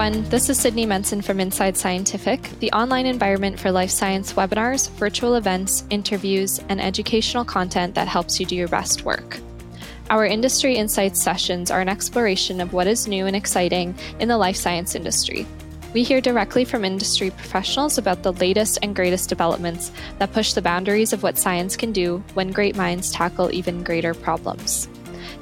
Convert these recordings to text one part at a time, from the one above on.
everyone. This is Sydney Menson from Inside Scientific, the online environment for life science webinars, virtual events, interviews, and educational content that helps you do your best work. Our Industry Insights sessions are an exploration of what is new and exciting in the life science industry. We hear directly from industry professionals about the latest and greatest developments that push the boundaries of what science can do when great minds tackle even greater problems.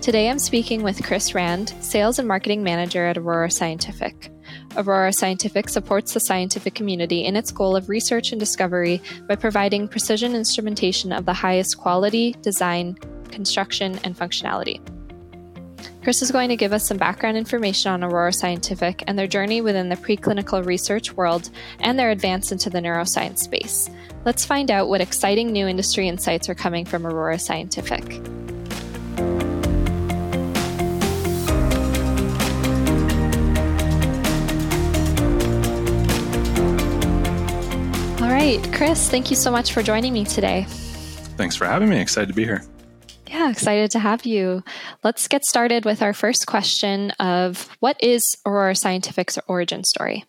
Today I'm speaking with Chris Rand, Sales and Marketing Manager at Aurora Scientific. Aurora Scientific supports the scientific community in its goal of research and discovery by providing precision instrumentation of the highest quality, design, construction, and functionality. Chris is going to give us some background information on Aurora Scientific and their journey within the preclinical research world and their advance into the neuroscience space. Let's find out what exciting new industry insights are coming from Aurora Scientific. Right. Chris, thank you so much for joining me today. Thanks for having me. Excited to be here. Yeah, excited to have you. Let's get started with our first question of what is Aurora Scientific's origin story?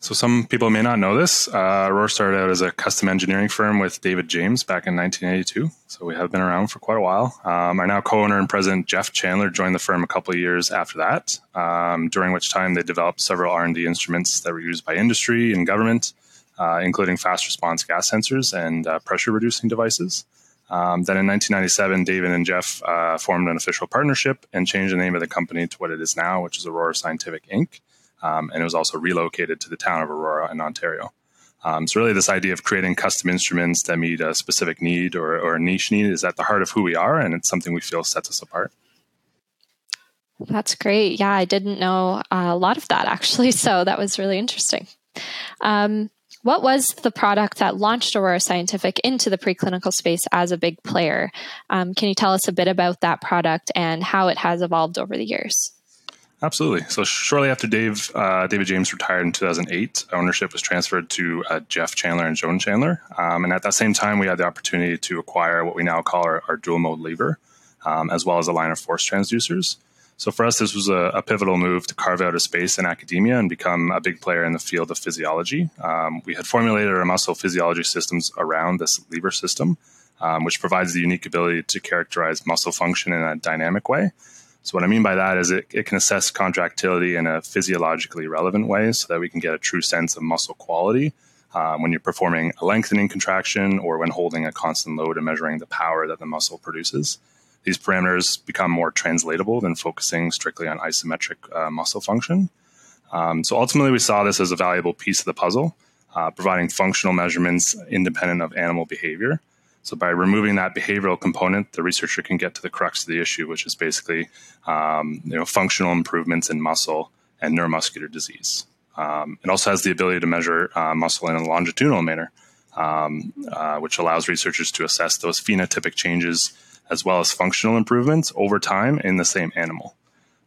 So some people may not know this. Uh, Aurora started out as a custom engineering firm with David James back in 1982. So we have been around for quite a while. Um, our now co-owner and president Jeff Chandler joined the firm a couple of years after that, um, during which time they developed several R&D instruments that were used by industry and government uh, including fast response gas sensors and uh, pressure reducing devices. Um, then in 1997, David and Jeff uh, formed an official partnership and changed the name of the company to what it is now, which is Aurora Scientific Inc. Um, and it was also relocated to the town of Aurora in Ontario. Um, so, really, this idea of creating custom instruments that meet a specific need or, or a niche need is at the heart of who we are, and it's something we feel sets us apart. That's great. Yeah, I didn't know a lot of that actually. So, that was really interesting. Um, what was the product that launched Aurora Scientific into the preclinical space as a big player? Um, can you tell us a bit about that product and how it has evolved over the years? Absolutely. So shortly after Dave uh, David James retired in 2008, ownership was transferred to uh, Jeff Chandler and Joan Chandler, um, and at that same time, we had the opportunity to acquire what we now call our, our dual mode lever, um, as well as a line of force transducers. So for us, this was a, a, pivotal move to carve out a space in academia and become a big player in the field of physiology. Um, we had formulated our muscle physiology systems around this lever system, um, which provides the unique ability to characterize muscle function in a dynamic way. So what I mean by that is it, it can assess contractility in a physiologically relevant way so that we can get a true sense of muscle quality um, when you're performing a lengthening contraction or when holding a constant load and measuring the power that the muscle produces these parameters become more translatable than focusing strictly on isometric uh, muscle function. Um, so ultimately, we saw this as a valuable piece of the puzzle, uh, providing functional measurements independent of animal behavior. So by removing that behavioral component, the researcher can get to the crux of the issue, which is basically um, you know functional improvements in muscle and neuromuscular disease. Um, it also has the ability to measure uh, muscle in a longitudinal manner, um, uh, which allows researchers to assess those phenotypic changes as well as functional improvements over time in the same animal.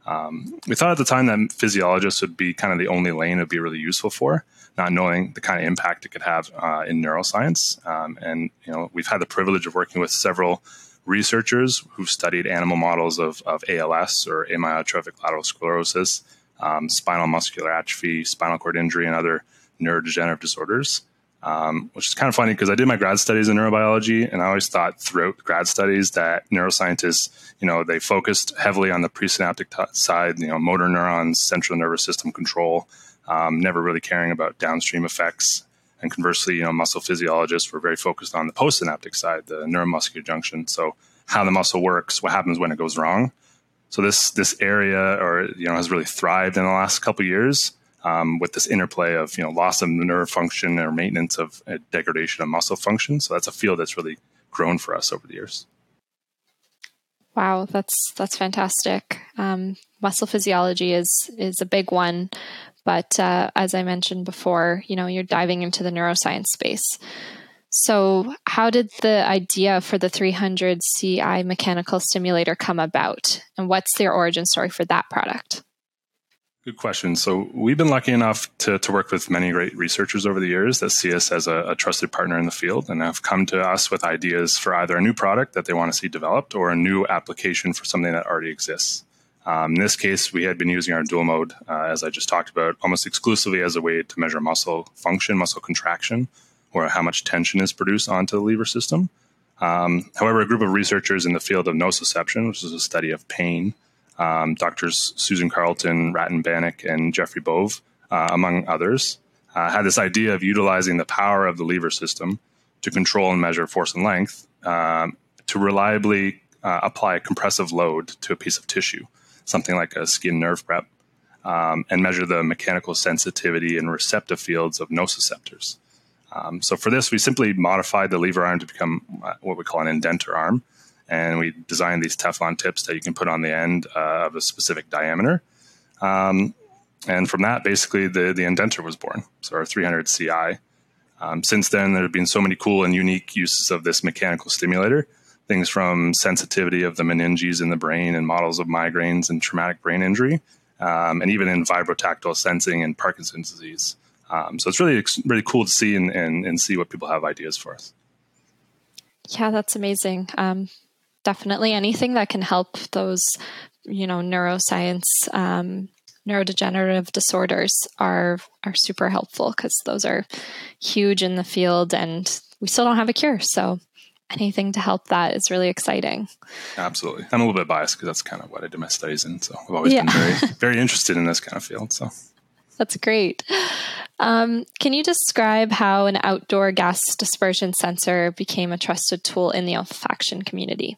Um, we thought at the time that physiologists would be kind of the only lane it would be really useful for, not knowing the kind of impact it could have uh, in neuroscience. Um, and you know, we've had the privilege of working with several researchers who've studied animal models of, of ALS or amyotrophic lateral sclerosis, um, spinal muscular atrophy, spinal cord injury, and other neurodegenerative disorders um, which is kind of funny because I did my grad studies in neurobiology, and I always thought throughout grad studies that neuroscientists, you know, they focused heavily on the presynaptic t- side, you know, motor neurons, central nervous system control, um, never really caring about downstream effects. And conversely, you know, muscle physiologists were very focused on the postsynaptic side, the neuromuscular junction. So how the muscle works, what happens when it goes wrong. So this this area, or you know, has really thrived in the last couple years um, with this interplay of you know loss of nerve function or maintenance of uh, degradation of muscle function. So that's a field that's really grown for us over the years. Wow, that's that's fantastic. Um, muscle physiology is is a big one, but uh, as I mentioned before, you know you're diving into the neuroscience space. So, how did the idea for the 300 CI mechanical stimulator come about, and what's their origin story for that product? Good question. So we've been lucky enough to, to work with many great researchers over the years that see us as a, a, trusted partner in the field and have come to us with ideas for either a new product that they want to see developed or a new application for something that already exists. Um, in this case, we had been using our dual mode, uh, as I just talked about, almost exclusively as a way to measure muscle function, muscle contraction, or how much tension is produced onto the lever system. Um, however, a group of researchers in the field of nociception, which is a study of pain, um, doctors Susan Carlton, Ratan Banik, and Geoffrey Bove, uh, among others, uh, had this idea of utilizing the power of the lever system to control and measure force and length um, to reliably uh, apply a compressive load to a piece of tissue something like a skin nerve prep, um, and measure the mechanical sensitivity and receptive fields of nociceptors. Um, so for this, we simply modified the lever arm to become uh, what we call an indenter arm, and we designed these Teflon tips that you can put on the end uh, of a specific diameter. Um, and from that, basically, the, the indenter was born, so our 300 CI. Um, since then, there have been so many cool and unique uses of this mechanical stimulator things from sensitivity of the meninges in the brain and models of migraines and traumatic brain injury, um, and even in vibrotactile sensing and Parkinson's disease. Um, so it's really really cool to see and, and, and, see what people have ideas for us. Yeah, that's amazing. Um, definitely anything that can help those, you know, neuroscience, um, neurodegenerative disorders are are super helpful because those are huge in the field, and we still don't have a cure. So anything to help that is really exciting. Absolutely. I'm a little bit biased because that's kind of what I did my studies in. So I've always yeah. been very, very interested in this kind of field. So that's great. Um, can you describe how an outdoor gas dispersion sensor became a trusted tool in the olfaction community?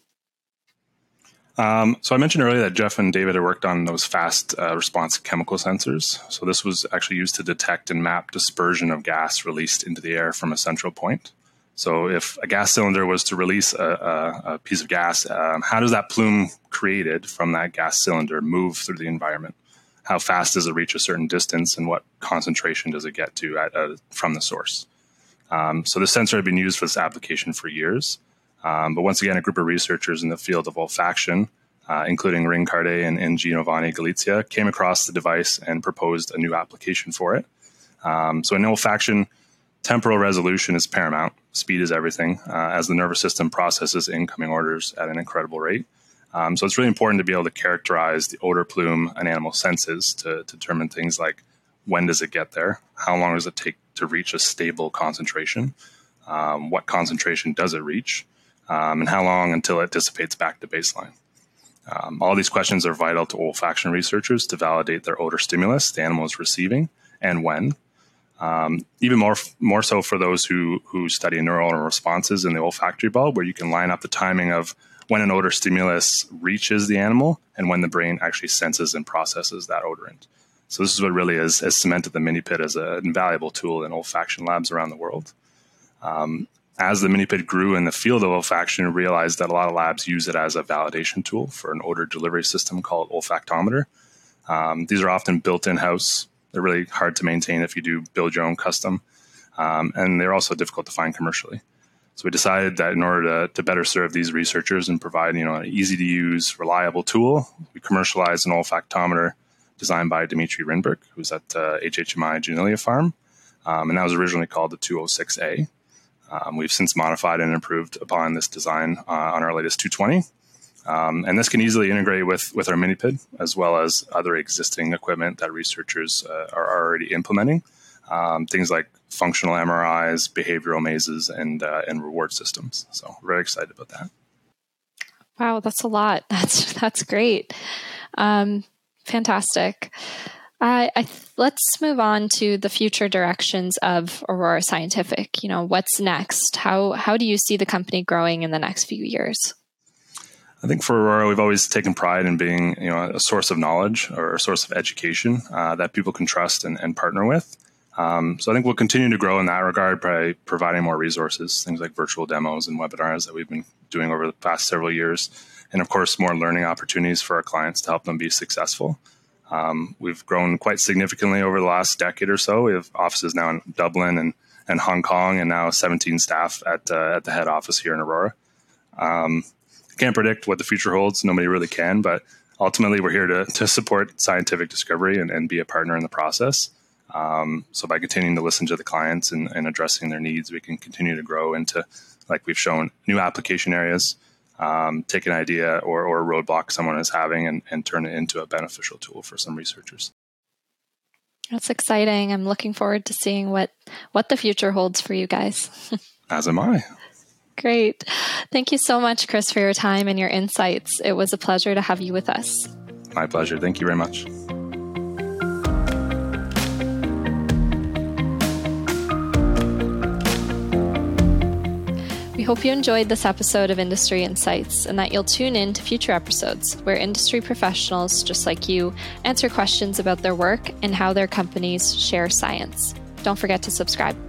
Um, so I mentioned earlier that Jeff and David had worked on those fast uh, response chemical sensors. So this was actually used to detect and map dispersion of gas released into the air from a central point. So if a gas cylinder was to release a, a, a piece of gas, um, how does that plume created from that gas cylinder move through the environment? How fast does it reach a certain distance, and what concentration does it get to at, uh, from the source? Um, so the sensor had been used for this application for years. Um, but once again, a group of researchers in the field of olfaction, uh, including Ring Cardé and, and Giovanni Galizia, came across the device and proposed a new application for it. Um, so in olfaction, temporal resolution is paramount. Speed is everything, uh, as the nervous system processes incoming odors at an incredible rate. Um, so it's really important to be able to characterize the odor plume an animal senses to, to determine things like when does it get there, how long does it take to reach a stable concentration, um, what concentration does it reach, um, and how long until it dissipates back to baseline. Um, all these questions are vital to olfaction researchers to validate their odor stimulus the animal is receiving and when, um, even more more so for those who who study neuronal responses in the olfactory bulb, where you can line up the timing of when an odor stimulus reaches the animal and when the brain actually senses and processes that odorant. So this is what really has, cemented the MiniPid as an invaluable tool in olfaction labs around the world. Um, as the MiniPid grew in the field of olfaction, realized that a lot of labs use it as a validation tool for an odor delivery system called olfactometer. Um, these are often built in house they're really hard to maintain if you do build your own custom, um, and they're also difficult to find commercially. So we decided that in order to, to better serve these researchers and provide you know an easy to use, reliable tool, we commercialized an olfactometer designed by Dmitry Rinberg, who's at uh, HHMI Janelia Farm, um, and that was originally called the 206A. Um, we've since modified and improved upon this design uh, on our latest 220, um, and this can easily integrate with, with our MiniPid as well as other existing equipment that researchers uh, are already implementing. Um, things like functional MRIs, behavioral mazes, and uh, and reward systems. So we're very excited about that. Wow, that's a lot. That's that's great. Um, fantastic. I, I let's move on to the future directions of Aurora Scientific. You know, what's next? How how do you see the company growing in the next few years? I think for Aurora, we've always taken pride in being, you know, a source of knowledge or a source of education uh, that people can trust and, and partner with. Um, so I think we'll continue to grow in that regard by providing more resources, things like virtual demos and webinars that we've been doing over the past several years, and of course more learning opportunities for our clients to help them be successful. Um, we've grown quite significantly over the last decade or so. We have offices now in Dublin and, and Hong Kong, and now 17 staff at uh, at the head office here in Aurora. Um, can't predict what the future holds. Nobody really can, but ultimately we're here to, to support scientific discovery and, and be a partner in the process. Um, so by continuing to listen to the clients and, and, addressing their needs, we can continue to grow into, like we've shown, new application areas um, take an idea or, or a roadblock someone is having and, and turn it into a beneficial tool for some researchers. That's exciting. I'm looking forward to seeing what what the future holds for you guys. As am I. Great. Thank you so much, Chris, for your time and your insights. It was a pleasure to have you with us. My pleasure. Thank you very much. Hope you enjoyed this episode of Industry Insights and that you'll tune in to future episodes where industry professionals just like you answer questions about their work and how their companies share science. Don't forget to subscribe.